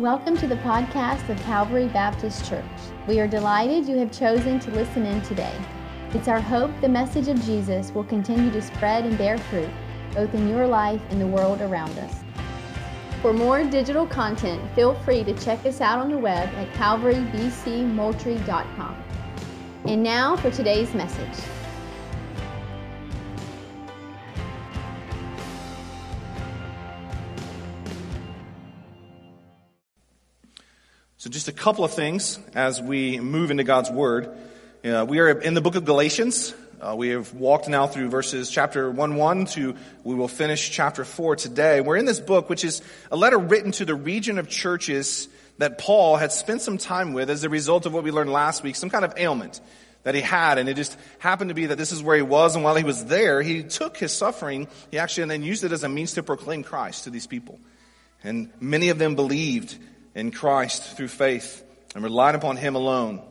Welcome to the podcast of Calvary Baptist Church. We are delighted you have chosen to listen in today. It's our hope the message of Jesus will continue to spread and bear fruit, both in your life and the world around us. For more digital content, feel free to check us out on the web at calvarybcmoultrie.com. And now for today's message. Just a couple of things as we move into God's Word. Uh, we are in the book of Galatians. Uh, we have walked now through verses chapter 1 1 to, we will finish chapter 4 today. We're in this book, which is a letter written to the region of churches that Paul had spent some time with as a result of what we learned last week, some kind of ailment that he had. And it just happened to be that this is where he was. And while he was there, he took his suffering, he actually and then used it as a means to proclaim Christ to these people. And many of them believed in Christ through faith and relied upon Him alone.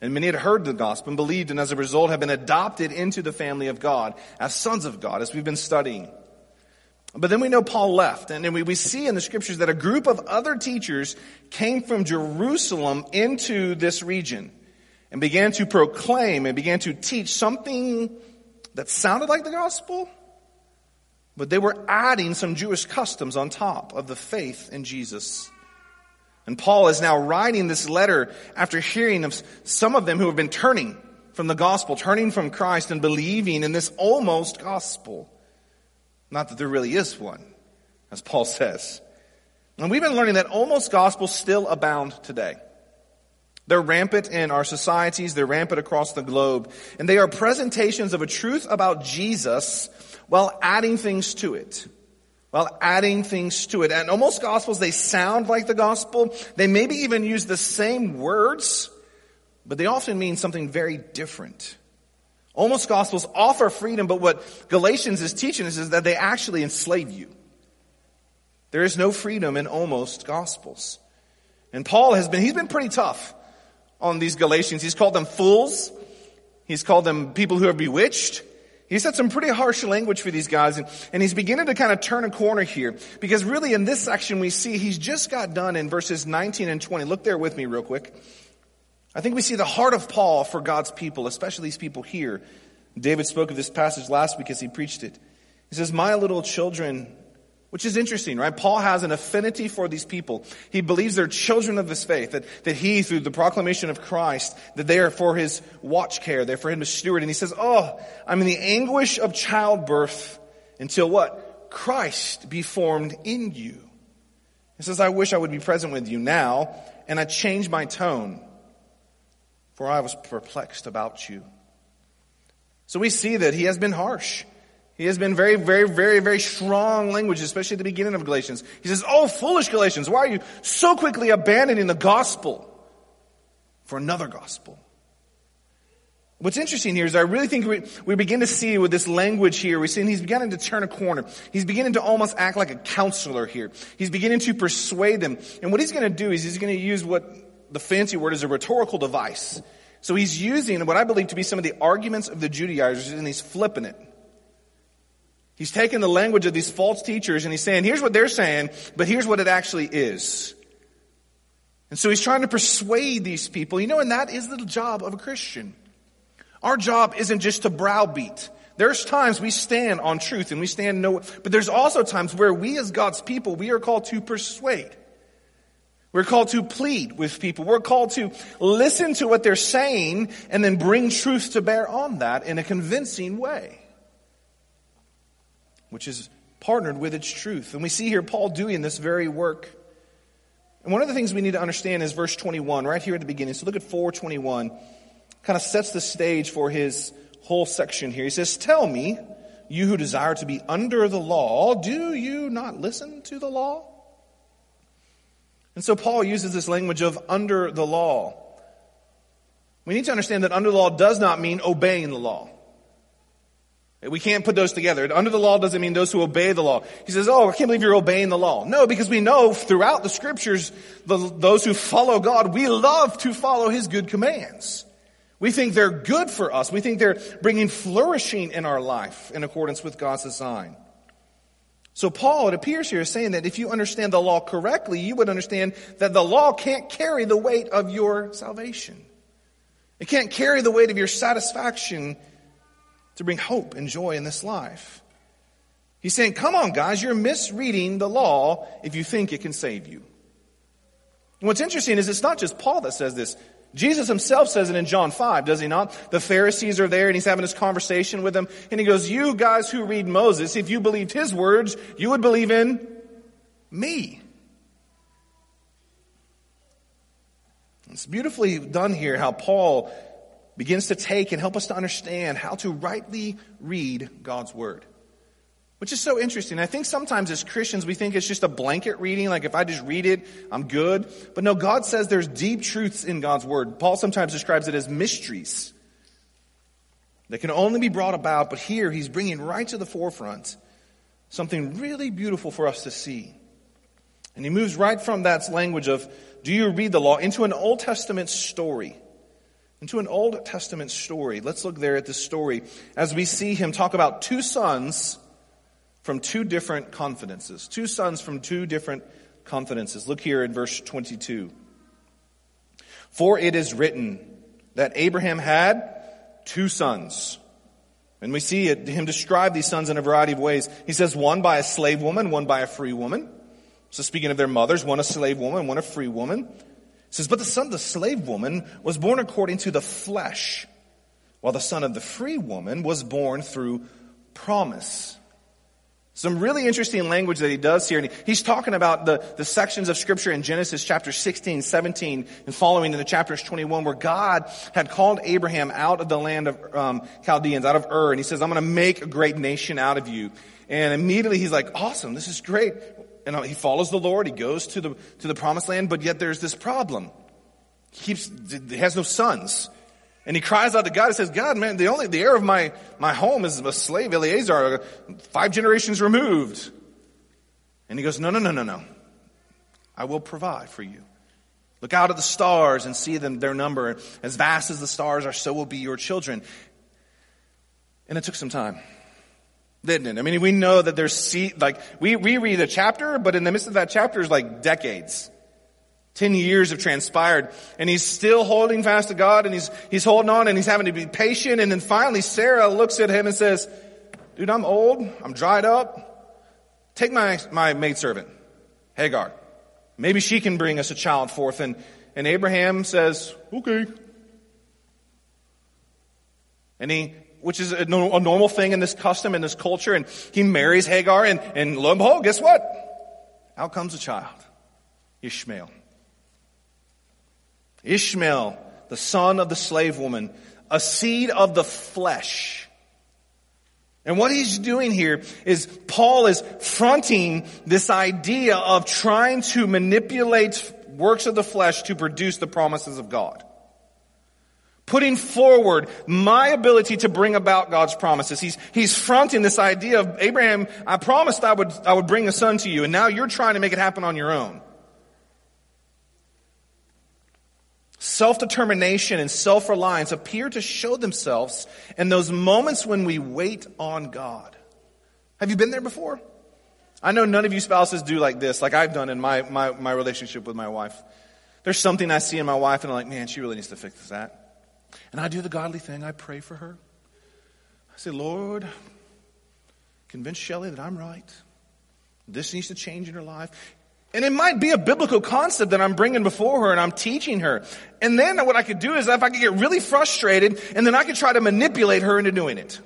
And many had heard the gospel and believed and as a result have been adopted into the family of God as sons of God as we've been studying. But then we know Paul left and we, we see in the scriptures that a group of other teachers came from Jerusalem into this region and began to proclaim and began to teach something that sounded like the gospel, but they were adding some Jewish customs on top of the faith in Jesus. And Paul is now writing this letter after hearing of some of them who have been turning from the gospel, turning from Christ and believing in this almost gospel. Not that there really is one, as Paul says. And we've been learning that almost gospels still abound today. They're rampant in our societies, they're rampant across the globe, and they are presentations of a truth about Jesus while adding things to it while adding things to it. And almost gospels, they sound like the gospel. They maybe even use the same words, but they often mean something very different. Almost gospels offer freedom, but what Galatians is teaching us is that they actually enslave you. There is no freedom in almost gospels. And Paul has been, he's been pretty tough on these Galatians. He's called them fools. He's called them people who are bewitched. He said some pretty harsh language for these guys, and, and he's beginning to kind of turn a corner here. Because really in this section we see he's just got done in verses 19 and 20. Look there with me real quick. I think we see the heart of Paul for God's people, especially these people here. David spoke of this passage last week as he preached it. He says, My little children, which is interesting, right? Paul has an affinity for these people. He believes they're children of his faith, that, that he, through the proclamation of Christ, that they are for his watch care, they're for him to steward. And he says, Oh, I'm in the anguish of childbirth until what? Christ be formed in you. He says, I wish I would be present with you now, and I change my tone, for I was perplexed about you. So we see that he has been harsh. He has been very, very, very, very strong language, especially at the beginning of Galatians. He says, Oh, foolish Galatians, why are you so quickly abandoning the gospel for another gospel? What's interesting here is I really think we, we begin to see with this language here, we're seeing he's beginning to turn a corner. He's beginning to almost act like a counselor here. He's beginning to persuade them. And what he's going to do is he's going to use what the fancy word is a rhetorical device. So he's using what I believe to be some of the arguments of the Judaizers and he's flipping it. He's taking the language of these false teachers and he's saying, here's what they're saying, but here's what it actually is. And so he's trying to persuade these people, you know, and that is the job of a Christian. Our job isn't just to browbeat. There's times we stand on truth and we stand no, but there's also times where we as God's people, we are called to persuade. We're called to plead with people. We're called to listen to what they're saying and then bring truth to bear on that in a convincing way which is partnered with its truth. And we see here Paul doing this very work. And one of the things we need to understand is verse 21, right here at the beginning. So look at 421. Kind of sets the stage for his whole section here. He says, Tell me, you who desire to be under the law, do you not listen to the law? And so Paul uses this language of under the law. We need to understand that under the law does not mean obeying the law. We can't put those together. Under the law doesn't mean those who obey the law. He says, oh, I can't believe you're obeying the law. No, because we know throughout the scriptures, the, those who follow God, we love to follow His good commands. We think they're good for us. We think they're bringing flourishing in our life in accordance with God's design. So Paul, it appears here, is saying that if you understand the law correctly, you would understand that the law can't carry the weight of your salvation. It can't carry the weight of your satisfaction to bring hope and joy in this life. He's saying, come on guys, you're misreading the law if you think it can save you. And what's interesting is it's not just Paul that says this. Jesus himself says it in John 5, does he not? The Pharisees are there and he's having this conversation with them and he goes, you guys who read Moses, if you believed his words, you would believe in me. It's beautifully done here how Paul begins to take and help us to understand how to rightly read God's word. Which is so interesting. I think sometimes as Christians we think it's just a blanket reading, like if I just read it, I'm good. But no, God says there's deep truths in God's word. Paul sometimes describes it as mysteries that can only be brought about, but here he's bringing right to the forefront something really beautiful for us to see. And he moves right from that language of, do you read the law, into an Old Testament story. Into an Old Testament story. Let's look there at this story as we see him talk about two sons from two different confidences. Two sons from two different confidences. Look here in verse 22. For it is written that Abraham had two sons. And we see it, him describe these sons in a variety of ways. He says one by a slave woman, one by a free woman. So speaking of their mothers, one a slave woman, one a free woman. Says, but the son of the slave woman was born according to the flesh, while the son of the free woman was born through promise. Some really interesting language that he does here. And he's talking about the, the sections of scripture in Genesis chapter 16, 17, and following in the chapters 21 where God had called Abraham out of the land of um, Chaldeans, out of Ur, and he says, I'm going to make a great nation out of you. And immediately he's like, awesome, this is great. And he follows the Lord, he goes to the, to the promised land, but yet there's this problem. He keeps, he has no sons. And he cries out to God He says, God, man, the only, the heir of my, my home is a slave, Eleazar, five generations removed. And he goes, no, no, no, no, no. I will provide for you. Look out at the stars and see them, their number. As vast as the stars are, so will be your children. And it took some time. Didn't it? I mean, we know that there's, like, we, we read a chapter, but in the midst of that chapter is like decades. Ten years have transpired and he's still holding fast to God and he's, he's holding on and he's having to be patient. And then finally Sarah looks at him and says, dude, I'm old. I'm dried up. Take my, my maidservant, Hagar. Maybe she can bring us a child forth. And, and Abraham says, okay. And he, which is a, normal thing in this custom, in this culture, and he marries Hagar and, and lo and behold, guess what? Out comes a child. Ishmael. Ishmael, the son of the slave woman, a seed of the flesh. And what he's doing here is Paul is fronting this idea of trying to manipulate works of the flesh to produce the promises of God. Putting forward my ability to bring about God's promises. He's, he's fronting this idea of Abraham, I promised I would, I would bring a son to you and now you're trying to make it happen on your own. self-determination and self-reliance appear to show themselves in those moments when we wait on God. Have you been there before? I know none of you spouses do like this, like I've done in my, my, my relationship with my wife. There's something I see in my wife and I'm like, man, she really needs to fix that. And I do the godly thing. I pray for her. I say, Lord, convince Shelly that I'm right. This needs to change in her life. And it might be a biblical concept that I'm bringing before her and I'm teaching her. And then what I could do is if I could get really frustrated and then I could try to manipulate her into doing it.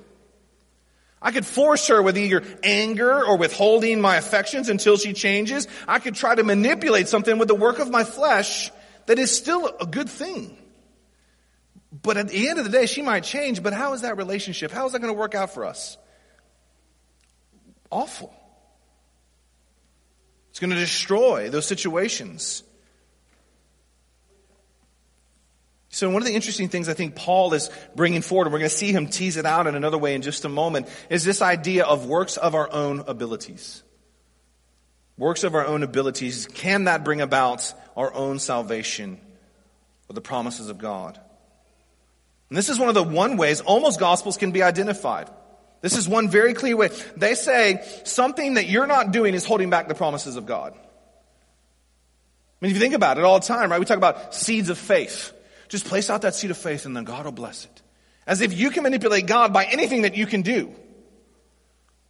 I could force her with either anger or withholding my affections until she changes. I could try to manipulate something with the work of my flesh that is still a good thing. But at the end of the day, she might change, but how is that relationship? How is that going to work out for us? Awful. It's going to destroy those situations. So one of the interesting things I think Paul is bringing forward, and we're going to see him tease it out in another way in just a moment, is this idea of works of our own abilities. Works of our own abilities. Can that bring about our own salvation or the promises of God? And this is one of the one ways almost gospels can be identified. This is one very clear way. They say something that you're not doing is holding back the promises of God. I mean, if you think about it all the time, right? We talk about seeds of faith. Just place out that seed of faith and then God will bless it. As if you can manipulate God by anything that you can do.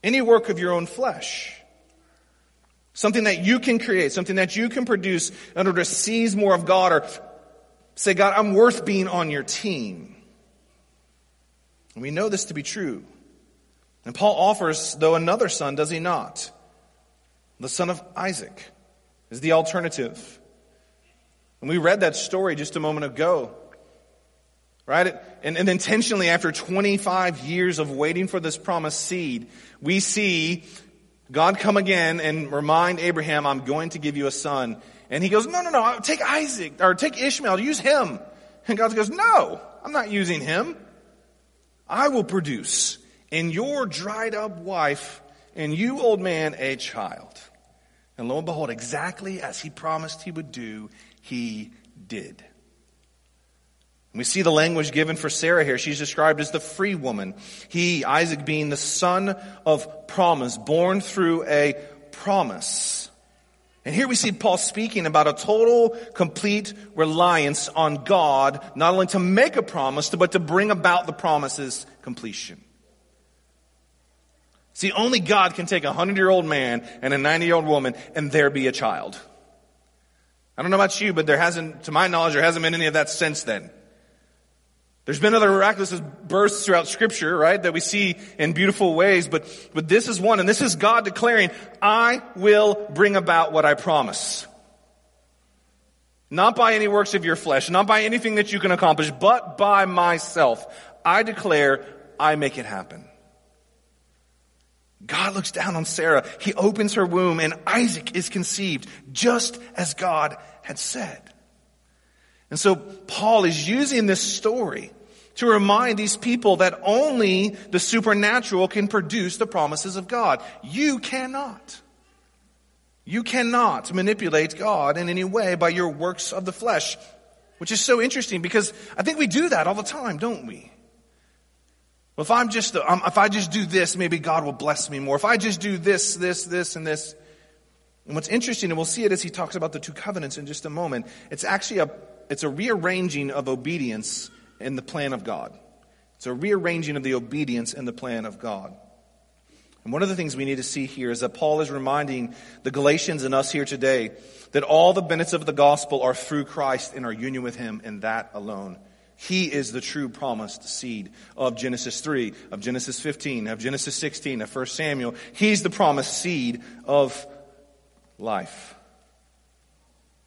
Any work of your own flesh. Something that you can create, something that you can produce in order to seize more of God or say, God, I'm worth being on your team. We know this to be true. And Paul offers, though, another son, does he not? The son of Isaac is the alternative. And we read that story just a moment ago. Right? And, and intentionally, after 25 years of waiting for this promised seed, we see God come again and remind Abraham, I'm going to give you a son. And he goes, no, no, no, take Isaac, or take Ishmael, use him. And God goes, no, I'm not using him. I will produce in your dried up wife and you, old man, a child. And lo and behold, exactly as he promised he would do, he did. We see the language given for Sarah here. She's described as the free woman. He, Isaac, being the son of promise, born through a promise. And here we see Paul speaking about a total, complete reliance on God, not only to make a promise, but to bring about the promise's completion. See, only God can take a hundred year old man and a 90 year old woman and there be a child. I don't know about you, but there hasn't, to my knowledge, there hasn't been any of that since then. There's been other miraculous births throughout scripture, right, that we see in beautiful ways, but, but this is one, and this is God declaring, I will bring about what I promise. Not by any works of your flesh, not by anything that you can accomplish, but by myself. I declare, I make it happen. God looks down on Sarah. He opens her womb and Isaac is conceived just as God had said. And so Paul is using this story to remind these people that only the supernatural can produce the promises of God. You cannot. You cannot manipulate God in any way by your works of the flesh, which is so interesting because I think we do that all the time, don't we? Well, if I'm just, um, if I just do this, maybe God will bless me more. If I just do this, this, this, and this. And what's interesting, and we'll see it as he talks about the two covenants in just a moment, it's actually a, it's a rearranging of obedience in the plan of God. It's a rearranging of the obedience in the plan of God. And one of the things we need to see here is that Paul is reminding the Galatians and us here today that all the benefits of the gospel are through Christ and our union with him and that alone. He is the true promised seed of Genesis 3, of Genesis 15, of Genesis 16, of 1 Samuel. He's the promised seed of life.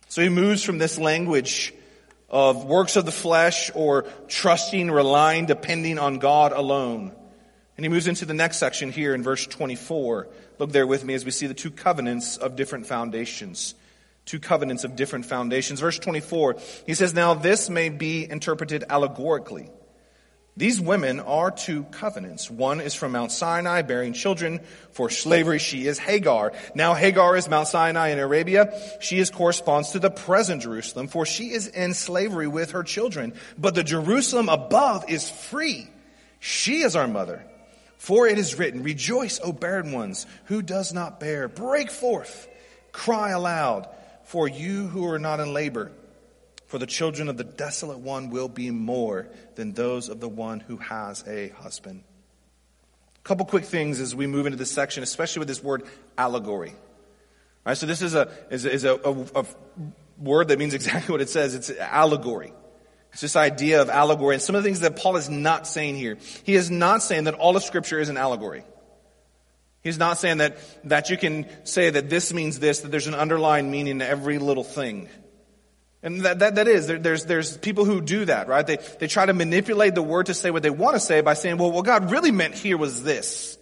So he moves from this language of works of the flesh or trusting, relying, depending on God alone. And he moves into the next section here in verse 24. Look there with me as we see the two covenants of different foundations two covenants of different foundations. Verse 24, he says, Now this may be interpreted allegorically. These women are two covenants. One is from Mount Sinai, bearing children. For slavery, she is Hagar. Now Hagar is Mount Sinai in Arabia. She is corresponds to the present Jerusalem, for she is in slavery with her children. But the Jerusalem above is free. She is our mother. For it is written, Rejoice, O barren ones, who does not bear. Break forth, cry aloud for you who are not in labor. For the children of the desolate one will be more than those of the one who has a husband. A couple quick things as we move into this section, especially with this word allegory. All right, so this is a is, is a, a, a word that means exactly what it says. It's allegory. It's this idea of allegory. And some of the things that Paul is not saying here. He is not saying that all of Scripture is an allegory. He's not saying that, that you can say that this means this, that there's an underlying meaning to every little thing. And that, that, that is, there, there's, there's people who do that, right? They, they try to manipulate the word to say what they want to say by saying, well, what God really meant here was this.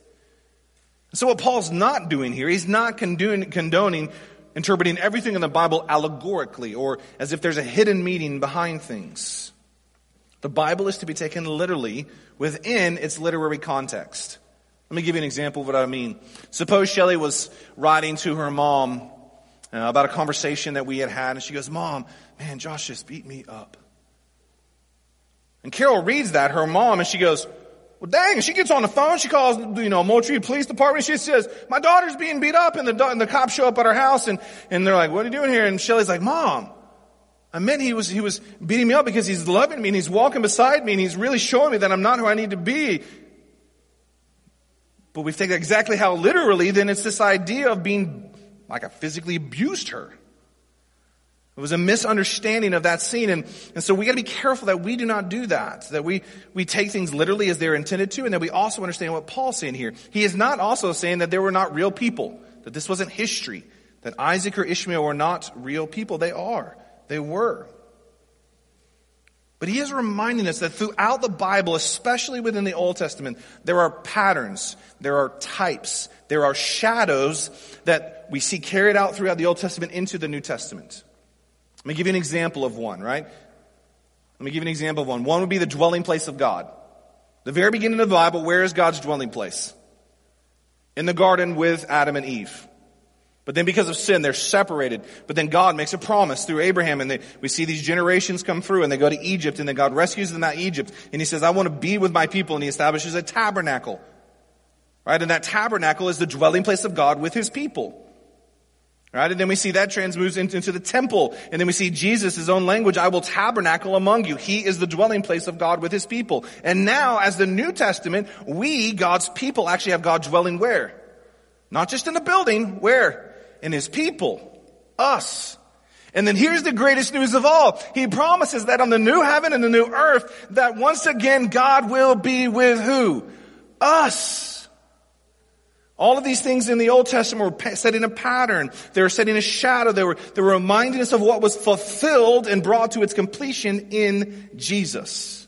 So what Paul's not doing here, he's not condoning, condoning interpreting everything in the Bible allegorically or as if there's a hidden meaning behind things. The Bible is to be taken literally within its literary context. Let me give you an example of what I mean. Suppose Shelly was writing to her mom uh, about a conversation that we had had, and she goes, Mom, man, Josh just beat me up. And Carol reads that, her mom, and she goes, Well, dang, she gets on the phone, she calls, you know, Moultrie Police Department, she says, my daughter's being beat up, and the, and the cops show up at her house, and, and they're like, what are you doing here? And Shelly's like, mom, I meant he was, he was beating me up because he's loving me, and he's walking beside me, and he's really showing me that I'm not who I need to be. But we take exactly how literally, then it's this idea of being, like I physically abused her. It was a misunderstanding of that scene. And, and so we gotta be careful that we do not do that. That we, we take things literally as they're intended to, and that we also understand what Paul's saying here. He is not also saying that there were not real people, that this wasn't history, that Isaac or Ishmael were not real people. They are. They were. But he is reminding us that throughout the Bible, especially within the Old Testament, there are patterns, there are types, there are shadows that we see carried out throughout the Old Testament into the New Testament. Let me give you an example of one, right? Let me give you an example of one. One would be the dwelling place of God. The very beginning of the Bible, where is God's dwelling place? In the garden with Adam and Eve. But then because of sin, they're separated. But then God makes a promise through Abraham and they, we see these generations come through and they go to Egypt and then God rescues them out of Egypt and he says, I want to be with my people and he establishes a tabernacle. Right? And that tabernacle is the dwelling place of God with his people. Right? And then we see that transmoves into, the temple. And then we see Jesus, his own language, I will tabernacle among you. He is the dwelling place of God with his people. And now, as the New Testament, we, God's people, actually have God dwelling where? Not just in the building, where? In his people. Us. And then here's the greatest news of all. He promises that on the new heaven and the new earth, that once again God will be with who? Us. All of these things in the Old Testament were setting a pattern. They were setting a shadow. They were, they were reminding us of what was fulfilled and brought to its completion in Jesus.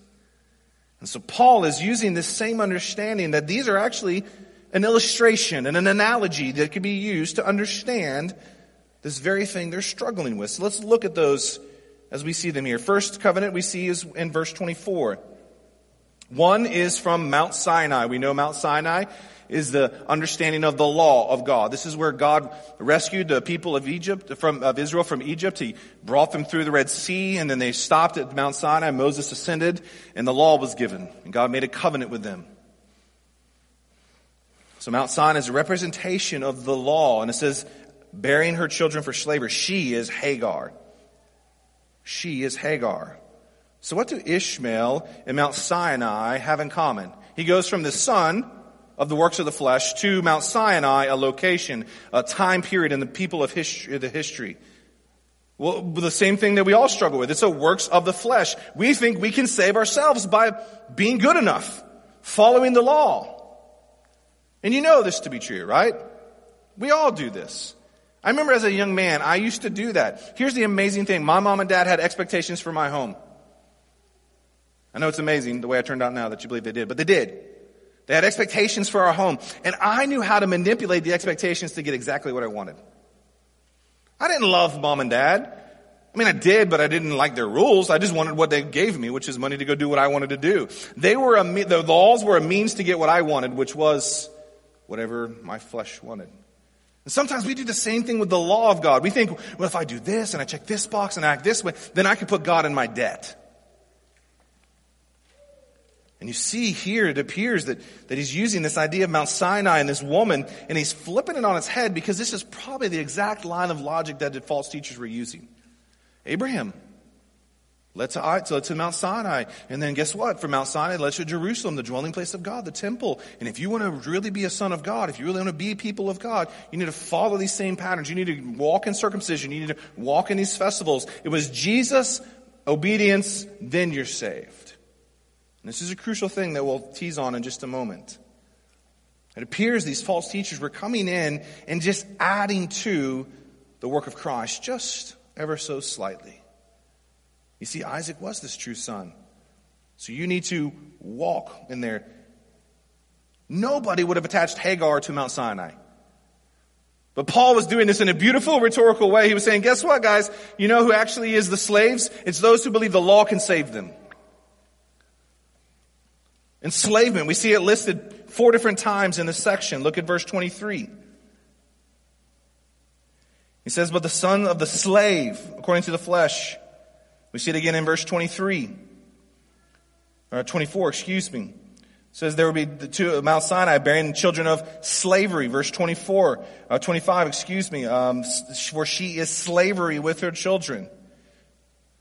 And so Paul is using this same understanding that these are actually an illustration and an analogy that could be used to understand this very thing they're struggling with. So let's look at those as we see them here. First covenant we see is in verse 24. One is from Mount Sinai. We know Mount Sinai is the understanding of the law of God. This is where God rescued the people of Egypt, from, of Israel from Egypt. He brought them through the Red Sea and then they stopped at Mount Sinai. Moses ascended and the law was given and God made a covenant with them. So Mount Sinai is a representation of the law and it says, bearing her children for slavery. She is Hagar. She is Hagar. So what do Ishmael and Mount Sinai have in common? He goes from the son of the works of the flesh to Mount Sinai, a location, a time period in the people of history, the history. Well, the same thing that we all struggle with. It's a works of the flesh. We think we can save ourselves by being good enough, following the law. And you know this to be true, right? We all do this. I remember as a young man, I used to do that. Here's the amazing thing. My mom and dad had expectations for my home. I know it's amazing the way I turned out now that you believe they did, but they did. They had expectations for our home. And I knew how to manipulate the expectations to get exactly what I wanted. I didn't love mom and dad. I mean, I did, but I didn't like their rules. I just wanted what they gave me, which is money to go do what I wanted to do. They were a, the laws were a means to get what I wanted, which was whatever my flesh wanted. And sometimes we do the same thing with the law of God. We think, well, if I do this and I check this box and act this way, then I can put God in my debt. And you see here, it appears that, that he's using this idea of Mount Sinai and this woman, and he's flipping it on its head because this is probably the exact line of logic that the false teachers were using. Abraham, led to, led to Mount Sinai. And then guess what? From Mount Sinai, let's to Jerusalem, the dwelling place of God, the temple. And if you want to really be a son of God, if you really want to be people of God, you need to follow these same patterns. You need to walk in circumcision. You need to walk in these festivals. It was Jesus, obedience, then you're saved. And this is a crucial thing that we'll tease on in just a moment. It appears these false teachers were coming in and just adding to the work of Christ just ever so slightly. You see, Isaac was this true son. So you need to walk in there. Nobody would have attached Hagar to Mount Sinai. But Paul was doing this in a beautiful rhetorical way. He was saying, guess what, guys? You know who actually is the slaves? It's those who believe the law can save them. Enslavement, we see it listed four different times in this section. Look at verse 23. He says, but the son of the slave, according to the flesh. We see it again in verse 23. Or 24, excuse me. says there will be the two of Mount Sinai bearing children of slavery. Verse 24, uh, 25, excuse me, um, for she is slavery with her children.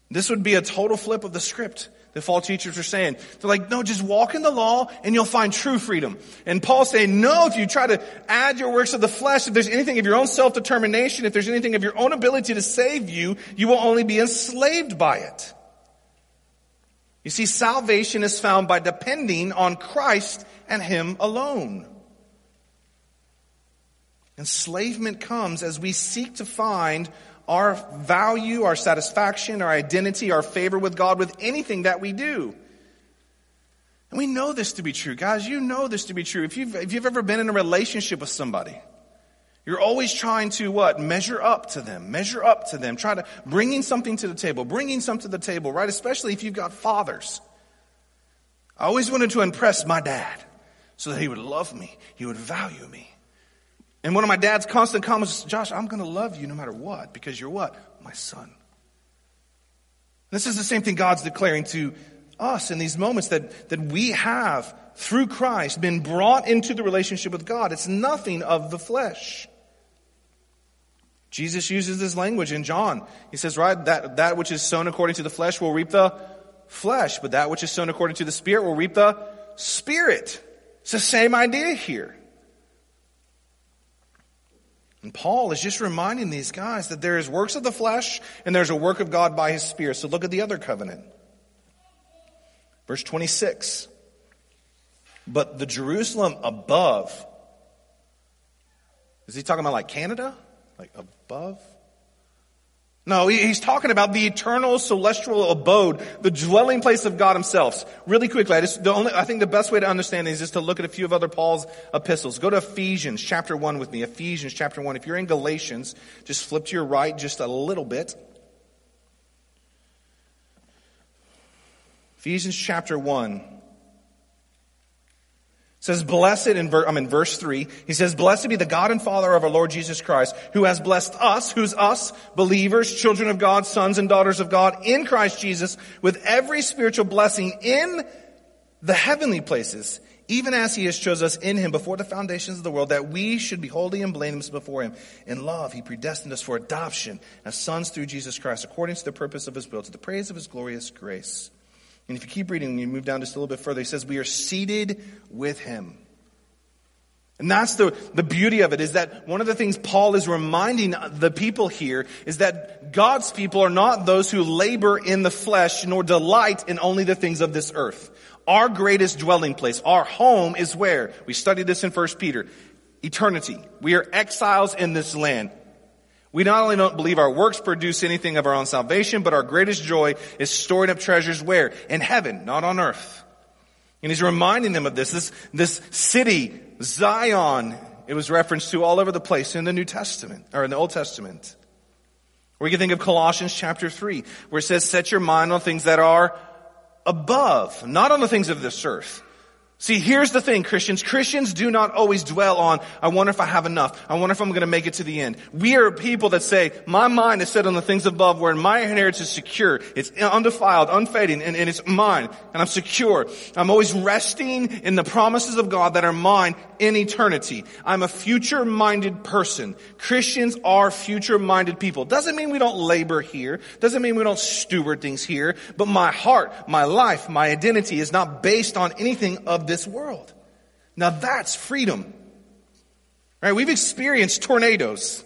This would be a total flip of the script the false teachers are saying. They're like, no, just walk in the law and you'll find true freedom. And Paul's saying, no, if you try to add your works of the flesh, if there's anything of your own self-determination, if there's anything of your own ability to save you, you will only be enslaved by it. You see, salvation is found by depending on Christ and Him alone. Enslavement comes as we seek to find our value, our satisfaction, our identity, our favor with God with anything that we do. And we know this to be true. Guys, you know this to be true. If you've, if you've ever been in a relationship with somebody, you're always trying to what? Measure up to them. Measure up to them. Try to bringing something to the table, bringing something to the table, right? Especially if you've got fathers. I always wanted to impress my dad so that he would love me. He would value me. And one of my dad's constant comments, Josh, I'm going to love you no matter what because you're what? My son. This is the same thing God's declaring to us in these moments that, that we have through Christ been brought into the relationship with God. It's nothing of the flesh. Jesus uses this language in John. He says, right, that, that which is sown according to the flesh will reap the flesh, but that which is sown according to the spirit will reap the spirit. It's the same idea here. And Paul is just reminding these guys that there is works of the flesh and there's a work of God by his spirit. So look at the other covenant. Verse 26. But the Jerusalem above, is he talking about like Canada? Like above? No, he's talking about the eternal celestial abode, the dwelling place of God himself. Really quickly, I, just, the only, I think the best way to understand this is to look at a few of other Paul's epistles. Go to Ephesians chapter 1 with me. Ephesians chapter 1. If you're in Galatians, just flip to your right just a little bit. Ephesians chapter 1 says, blessed in, ver- I'm in verse three. He says, blessed be the God and Father of our Lord Jesus Christ, who has blessed us, who's us, believers, children of God, sons and daughters of God, in Christ Jesus, with every spiritual blessing in the heavenly places, even as he has chosen us in him before the foundations of the world, that we should be holy and blameless before him. In love, he predestined us for adoption as sons through Jesus Christ, according to the purpose of his will, to the praise of his glorious grace and if you keep reading, you move down just a little bit further, he says, We are seated with him. And that's the, the beauty of it is that one of the things Paul is reminding the people here is that God's people are not those who labor in the flesh nor delight in only the things of this earth. Our greatest dwelling place, our home is where? We studied this in 1 Peter. Eternity. We are exiles in this land. We not only don't believe our works produce anything of our own salvation, but our greatest joy is storing up treasures where? In heaven, not on earth. And he's reminding them of this. This, this city, Zion, it was referenced to all over the place in the New Testament, or in the Old Testament. Or you can think of Colossians chapter 3, where it says, set your mind on things that are above, not on the things of this earth. See, here's the thing, Christians. Christians do not always dwell on, I wonder if I have enough. I wonder if I'm going to make it to the end. We are people that say, my mind is set on the things above where my inheritance is secure. It's undefiled, unfading, and, and it's mine. And I'm secure. I'm always resting in the promises of God that are mine in eternity. I'm a future-minded person. Christians are future-minded people. Doesn't mean we don't labor here. Doesn't mean we don't steward things here. But my heart, my life, my identity is not based on anything of this world. Now that's freedom. Right? We've experienced tornadoes.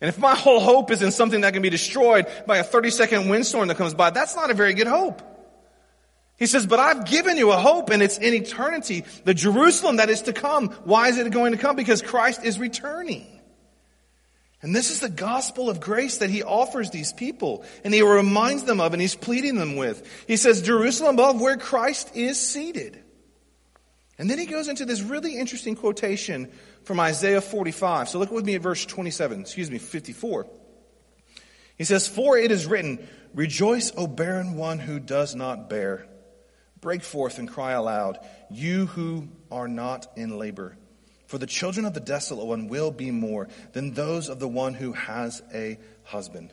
And if my whole hope is in something that can be destroyed by a 30 second windstorm that comes by, that's not a very good hope. He says, but I've given you a hope and it's in eternity. The Jerusalem that is to come. Why is it going to come? Because Christ is returning. And this is the gospel of grace that he offers these people and he reminds them of and he's pleading them with. He says, Jerusalem above where Christ is seated. And then he goes into this really interesting quotation from Isaiah 45. So look with me at verse 27, excuse me, 54. He says, For it is written, Rejoice, O barren one who does not bear. Break forth and cry aloud, you who are not in labor. For the children of the desolate one will be more than those of the one who has a husband.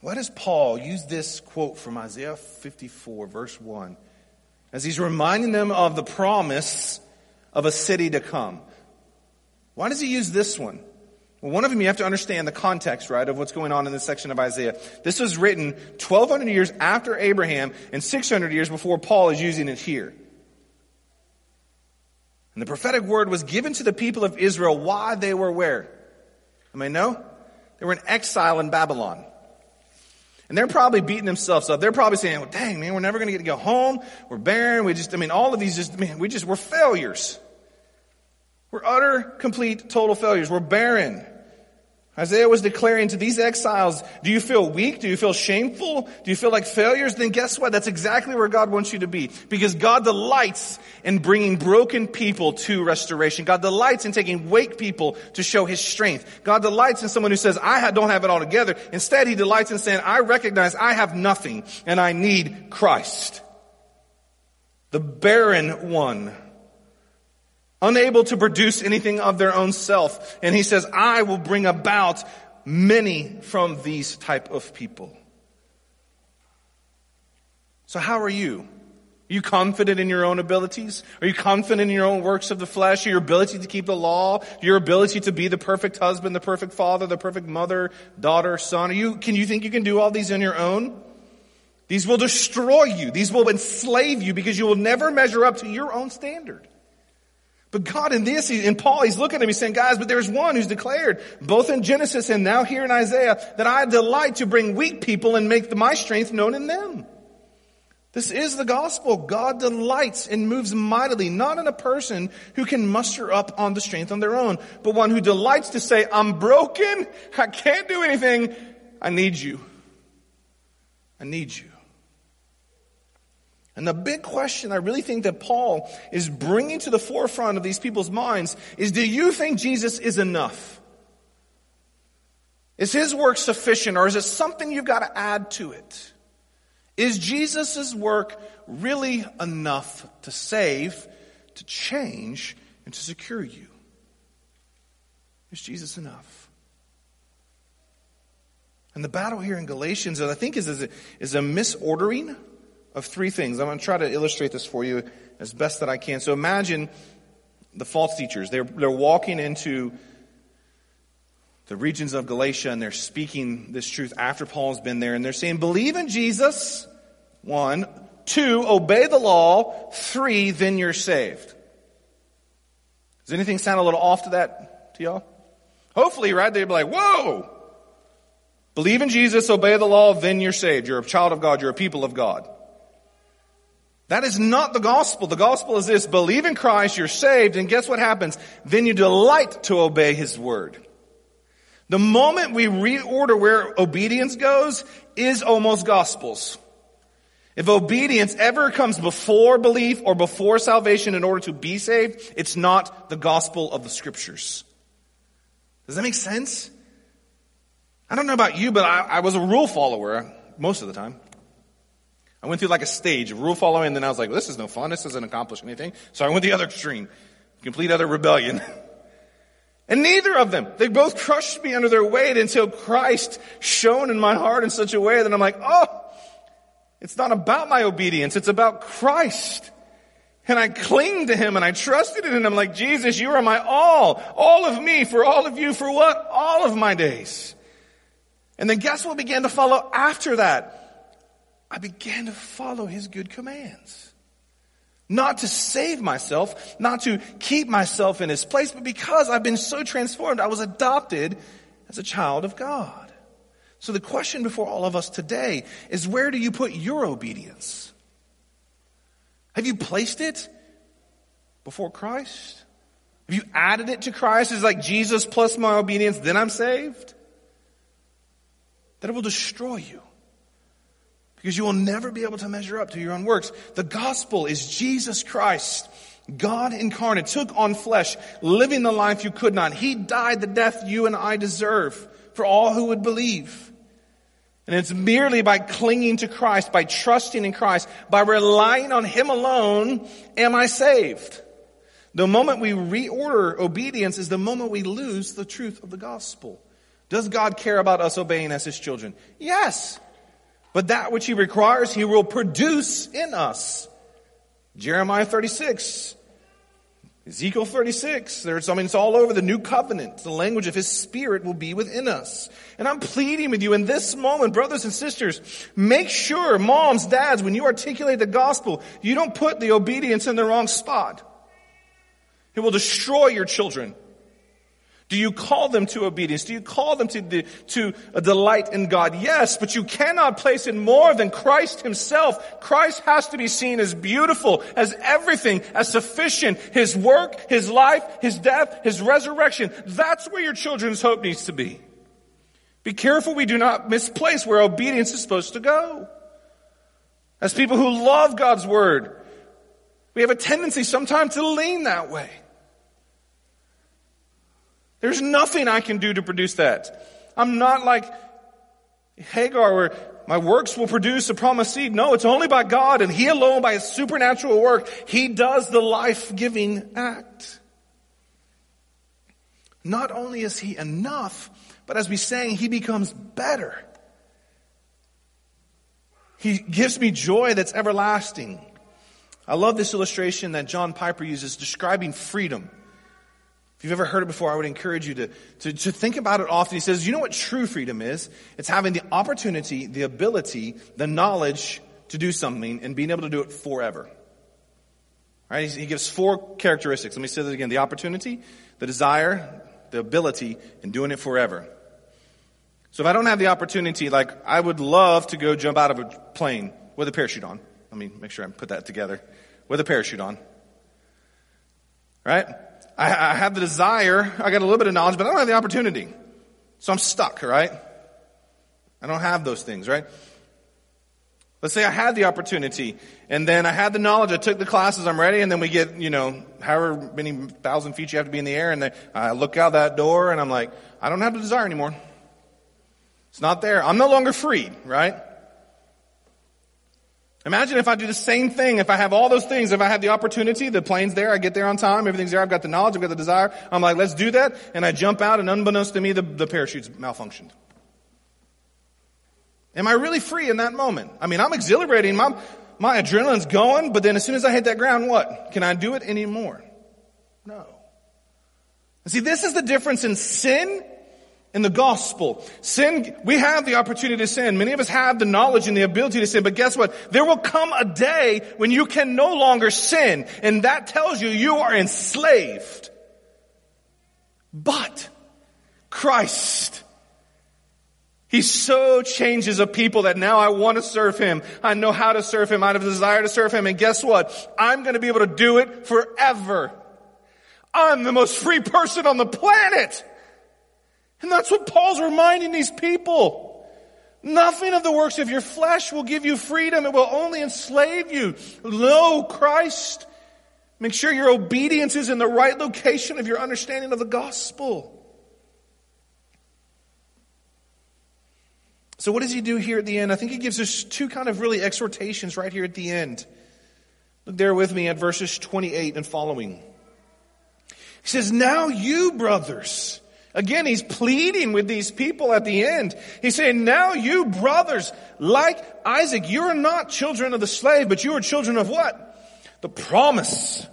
Why does Paul use this quote from Isaiah 54, verse 1? As he's reminding them of the promise of a city to come. Why does he use this one? Well, one of them you have to understand the context, right, of what's going on in this section of Isaiah. This was written 1200 years after Abraham and 600 years before Paul is using it here. And the prophetic word was given to the people of Israel why they were where? I mean, know? They were in exile in Babylon. And they're probably beating themselves up. They're probably saying, well, dang, man, we're never going to get to go home. We're barren. We just, I mean, all of these just, man, we just, we're failures. We're utter, complete, total failures. We're barren. Isaiah was declaring to these exiles, do you feel weak? Do you feel shameful? Do you feel like failures? Then guess what? That's exactly where God wants you to be. Because God delights in bringing broken people to restoration. God delights in taking weak people to show His strength. God delights in someone who says, I don't have it all together. Instead, He delights in saying, I recognize I have nothing and I need Christ. The barren one unable to produce anything of their own self. And he says, I will bring about many from these type of people. So how are you? Are you confident in your own abilities? Are you confident in your own works of the flesh, your ability to keep the law, your ability to be the perfect husband, the perfect father, the perfect mother, daughter, son? Are you, can you think you can do all these on your own? These will destroy you. These will enslave you because you will never measure up to your own standard. But God in this, in Paul, he's looking at me saying, guys, but there's one who's declared, both in Genesis and now here in Isaiah, that I delight to bring weak people and make my strength known in them. This is the gospel. God delights and moves mightily, not in a person who can muster up on the strength on their own, but one who delights to say, I'm broken. I can't do anything. I need you. I need you. And the big question I really think that Paul is bringing to the forefront of these people's minds is do you think Jesus is enough? Is his work sufficient or is it something you've got to add to it? Is Jesus' work really enough to save, to change, and to secure you? Is Jesus enough? And the battle here in Galatians, I think, is, is, a, is a misordering of three things. I'm going to try to illustrate this for you as best that I can. So imagine the false teachers. They're, they're walking into the regions of Galatia and they're speaking this truth after Paul's been there and they're saying, believe in Jesus, one. Two, obey the law. Three, then you're saved. Does anything sound a little off to that to y'all? Hopefully, right? They'd be like, whoa! Believe in Jesus, obey the law, then you're saved. You're a child of God. You're a people of God. That is not the gospel. The gospel is this, believe in Christ, you're saved, and guess what happens? Then you delight to obey His word. The moment we reorder where obedience goes is almost gospels. If obedience ever comes before belief or before salvation in order to be saved, it's not the gospel of the scriptures. Does that make sense? I don't know about you, but I, I was a rule follower most of the time. I went through like a stage of rule following, and then I was like, well, this is no fun. This doesn't accomplish anything. So I went the other extreme. Complete other rebellion. and neither of them, they both crushed me under their weight until Christ shone in my heart in such a way that I'm like, oh, it's not about my obedience. It's about Christ. And I cling to him and I trusted in him. I'm like, Jesus, you are my all. All of me for all of you for what? All of my days. And then guess what began to follow after that? I began to follow his good commands. Not to save myself, not to keep myself in his place, but because I've been so transformed, I was adopted as a child of God. So the question before all of us today is where do you put your obedience? Have you placed it before Christ? Have you added it to Christ? Is like Jesus plus my obedience, then I'm saved? That it will destroy you because you will never be able to measure up to your own works. The gospel is Jesus Christ. God incarnate took on flesh, living the life you could not. He died the death you and I deserve for all who would believe. And it's merely by clinging to Christ, by trusting in Christ, by relying on Him alone, am I saved. The moment we reorder obedience is the moment we lose the truth of the gospel. Does God care about us obeying as His children? Yes. But that which he requires, he will produce in us. Jeremiah 36. Ezekiel 36, there's, I mean, it's all over the new covenant. The language of his spirit will be within us. And I'm pleading with you in this moment, brothers and sisters, make sure, moms, dads, when you articulate the gospel, you don't put the obedience in the wrong spot. It will destroy your children. Do you call them to obedience? Do you call them to, to a delight in God? Yes, but you cannot place in more than Christ himself. Christ has to be seen as beautiful, as everything, as sufficient. His work, His life, His death, His resurrection. That's where your children's hope needs to be. Be careful we do not misplace where obedience is supposed to go. As people who love God's Word, we have a tendency sometimes to lean that way. There's nothing I can do to produce that. I'm not like Hagar where my works will produce a promised seed. No, it's only by God and He alone by His supernatural work. He does the life-giving act. Not only is He enough, but as we sang, He becomes better. He gives me joy that's everlasting. I love this illustration that John Piper uses describing freedom. If you've ever heard it before, I would encourage you to, to, to, think about it often. He says, you know what true freedom is? It's having the opportunity, the ability, the knowledge to do something and being able to do it forever. Right? He gives four characteristics. Let me say that again. The opportunity, the desire, the ability, and doing it forever. So if I don't have the opportunity, like I would love to go jump out of a plane with a parachute on. Let me make sure I put that together. With a parachute on. Right? I, I have the desire, I got a little bit of knowledge, but I don't have the opportunity. So I'm stuck, right? I don't have those things, right? Let's say I had the opportunity and then I had the knowledge, I took the classes, I'm ready, and then we get, you know, however many thousand feet you have to be in the air, and then I look out that door and I'm like, I don't have the desire anymore. It's not there. I'm no longer free, right? Imagine if I do the same thing, if I have all those things, if I have the opportunity, the plane's there, I get there on time, everything's there, I've got the knowledge, I've got the desire, I'm like, let's do that, and I jump out and unbeknownst to me, the, the parachute's malfunctioned. Am I really free in that moment? I mean, I'm exhilarating, my, my adrenaline's going, but then as soon as I hit that ground, what? Can I do it anymore? No. See, this is the difference in sin in the gospel. Sin, we have the opportunity to sin. Many of us have the knowledge and the ability to sin, but guess what? There will come a day when you can no longer sin, and that tells you you are enslaved. But Christ, He so changes a people that now I want to serve Him. I know how to serve Him. I have a desire to serve Him. And guess what? I'm going to be able to do it forever. I'm the most free person on the planet. And that's what Paul's reminding these people. Nothing of the works of your flesh will give you freedom. It will only enslave you. Lo, Christ. Make sure your obedience is in the right location of your understanding of the gospel. So what does he do here at the end? I think he gives us two kind of really exhortations right here at the end. Look there with me at verses 28 and following. He says, Now you, brothers, Again, he's pleading with these people at the end. He's saying, now you brothers, like Isaac, you're not children of the slave, but you are children of what? The promise.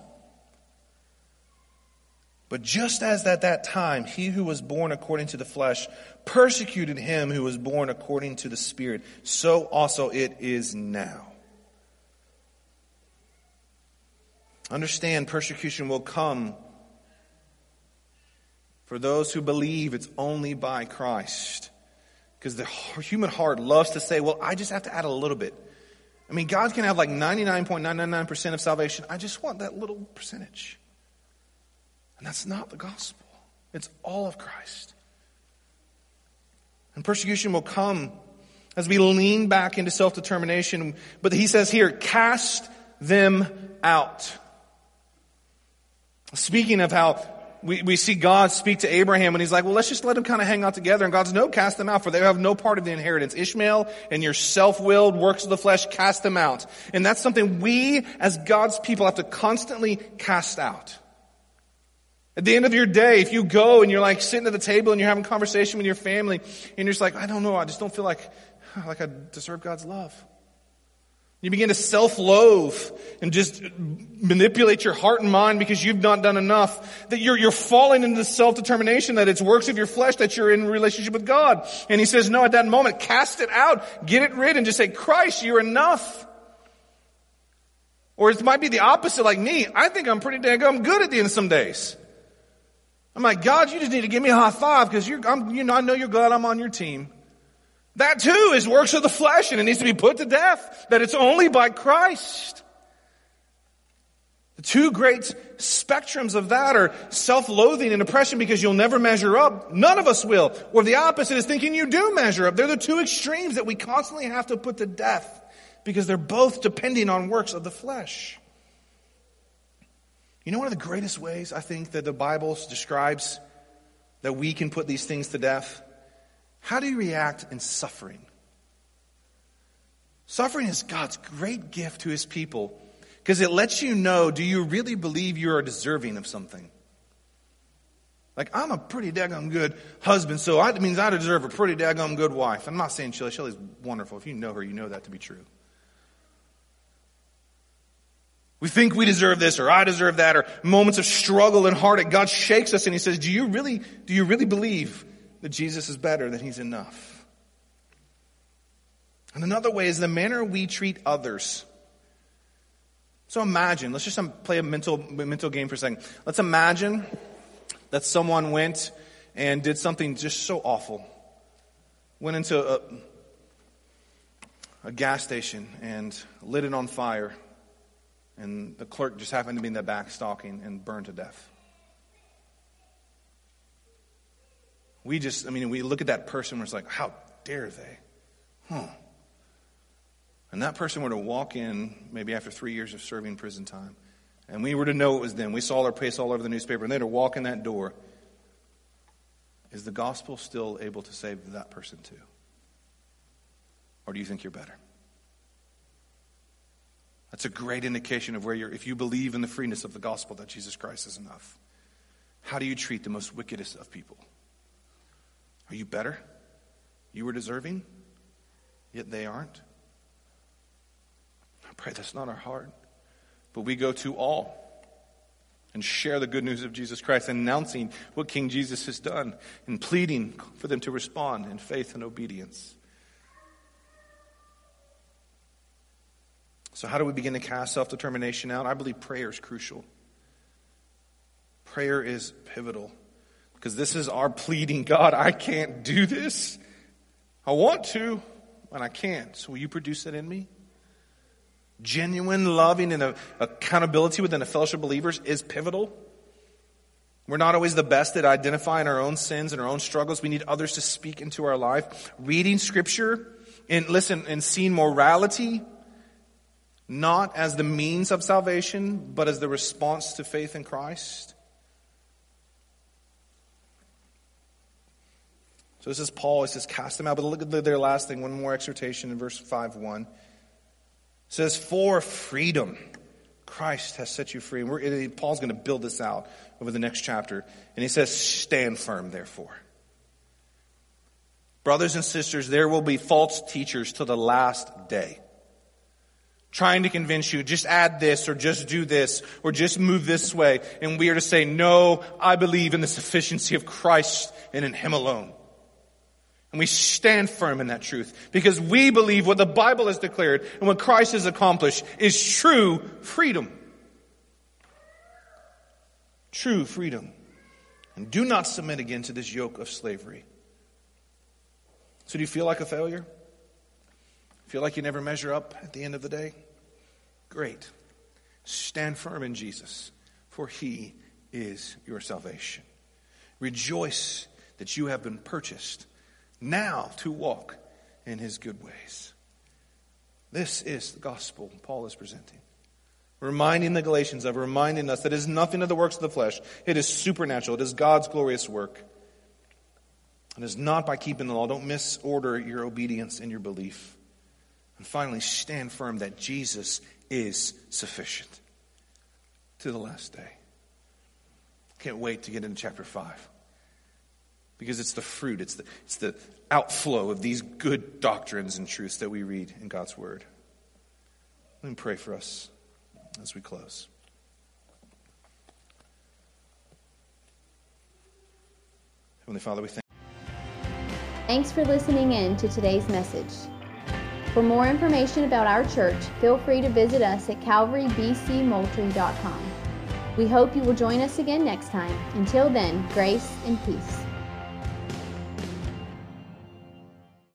But just as at that time, he who was born according to the flesh persecuted him who was born according to the spirit, so also it is now. Understand persecution will come for those who believe it's only by Christ. Because the human heart loves to say, well, I just have to add a little bit. I mean, God can have like 99.999% of salvation. I just want that little percentage. And that's not the gospel. It's all of Christ. And persecution will come as we lean back into self determination. But he says here, cast them out. Speaking of how we, we see God speak to Abraham and he's like, well, let's just let them kind of hang out together. And God's no, cast them out for they have no part of the inheritance. Ishmael and your self-willed works of the flesh, cast them out. And that's something we as God's people have to constantly cast out. At the end of your day, if you go and you're like sitting at the table and you're having conversation with your family and you're just like, I don't know, I just don't feel like, like I deserve God's love. You begin to self-loathe and just manipulate your heart and mind because you've not done enough. That you're, you're falling into self-determination that it's works of your flesh that you're in relationship with God. And he says, no, at that moment, cast it out, get it rid and just say, Christ, you're enough. Or it might be the opposite like me. I think I'm pretty dang I'm good at the end of some days. I'm like, God, you just need to give me a high five because you're, I'm, you know, I know you're glad I'm on your team. That too is works of the flesh and it needs to be put to death. That it's only by Christ. The two great spectrums of that are self-loathing and oppression because you'll never measure up. None of us will. Or the opposite is thinking you do measure up. They're the two extremes that we constantly have to put to death because they're both depending on works of the flesh. You know, one of the greatest ways I think that the Bible describes that we can put these things to death how do you react in suffering? Suffering is God's great gift to his people because it lets you know do you really believe you are deserving of something? Like, I'm a pretty daggum good husband, so that means I deserve a pretty daggum good wife. I'm not saying Shelly. Shelly's wonderful. If you know her, you know that to be true. We think we deserve this or I deserve that or moments of struggle and heartache. God shakes us and He says, do you really, do you really believe that Jesus is better, that he's enough. And another way is the manner we treat others. So imagine, let's just um, play a mental, mental game for a second. Let's imagine that someone went and did something just so awful. Went into a, a gas station and lit it on fire. And the clerk just happened to be in the back stalking and burned to death. We just, I mean, we look at that person and it's like, how dare they? Huh. And that person were to walk in maybe after three years of serving prison time, and we were to know it was them. We saw their face all over the newspaper, and they were to walk in that door. Is the gospel still able to save that person too? Or do you think you're better? That's a great indication of where you're, if you believe in the freeness of the gospel that Jesus Christ is enough. How do you treat the most wickedest of people? Are you better? You were deserving, yet they aren't. I pray that's not our heart. But we go to all and share the good news of Jesus Christ, announcing what King Jesus has done and pleading for them to respond in faith and obedience. So, how do we begin to cast self determination out? I believe prayer is crucial. Prayer is pivotal. Because this is our pleading God, I can't do this. I want to, but I can't. So will you produce it in me? Genuine loving and accountability within a fellowship of believers is pivotal. We're not always the best at identifying our own sins and our own struggles. We need others to speak into our life. Reading scripture and listen and seeing morality not as the means of salvation, but as the response to faith in Christ. So this is Paul. He says, cast them out. But look at their last thing. One more exhortation in verse 5 1. It says, For freedom, Christ has set you free. And Paul's going to build this out over the next chapter. And he says, Stand firm, therefore. Brothers and sisters, there will be false teachers to the last day. Trying to convince you, just add this or just do this or just move this way. And we are to say, no, I believe in the sufficiency of Christ and in Him alone. And we stand firm in that truth because we believe what the Bible has declared and what Christ has accomplished is true freedom. True freedom. And do not submit again to this yoke of slavery. So, do you feel like a failure? Feel like you never measure up at the end of the day? Great. Stand firm in Jesus, for he is your salvation. Rejoice that you have been purchased now to walk in his good ways. This is the gospel Paul is presenting. Reminding the Galatians of, reminding us that it is nothing of the works of the flesh. It is supernatural. It is God's glorious work. It is not by keeping the law. Don't misorder your obedience and your belief. And finally, stand firm that Jesus is sufficient to the last day. Can't wait to get into chapter 5 because it's the fruit, it's the, it's the outflow of these good doctrines and truths that we read in God's Word. Let me pray for us as we close. Heavenly Father, we thank Thanks for listening in to today's message. For more information about our church, feel free to visit us at calvarybcmoultrie.com. We hope you will join us again next time. Until then, grace and peace.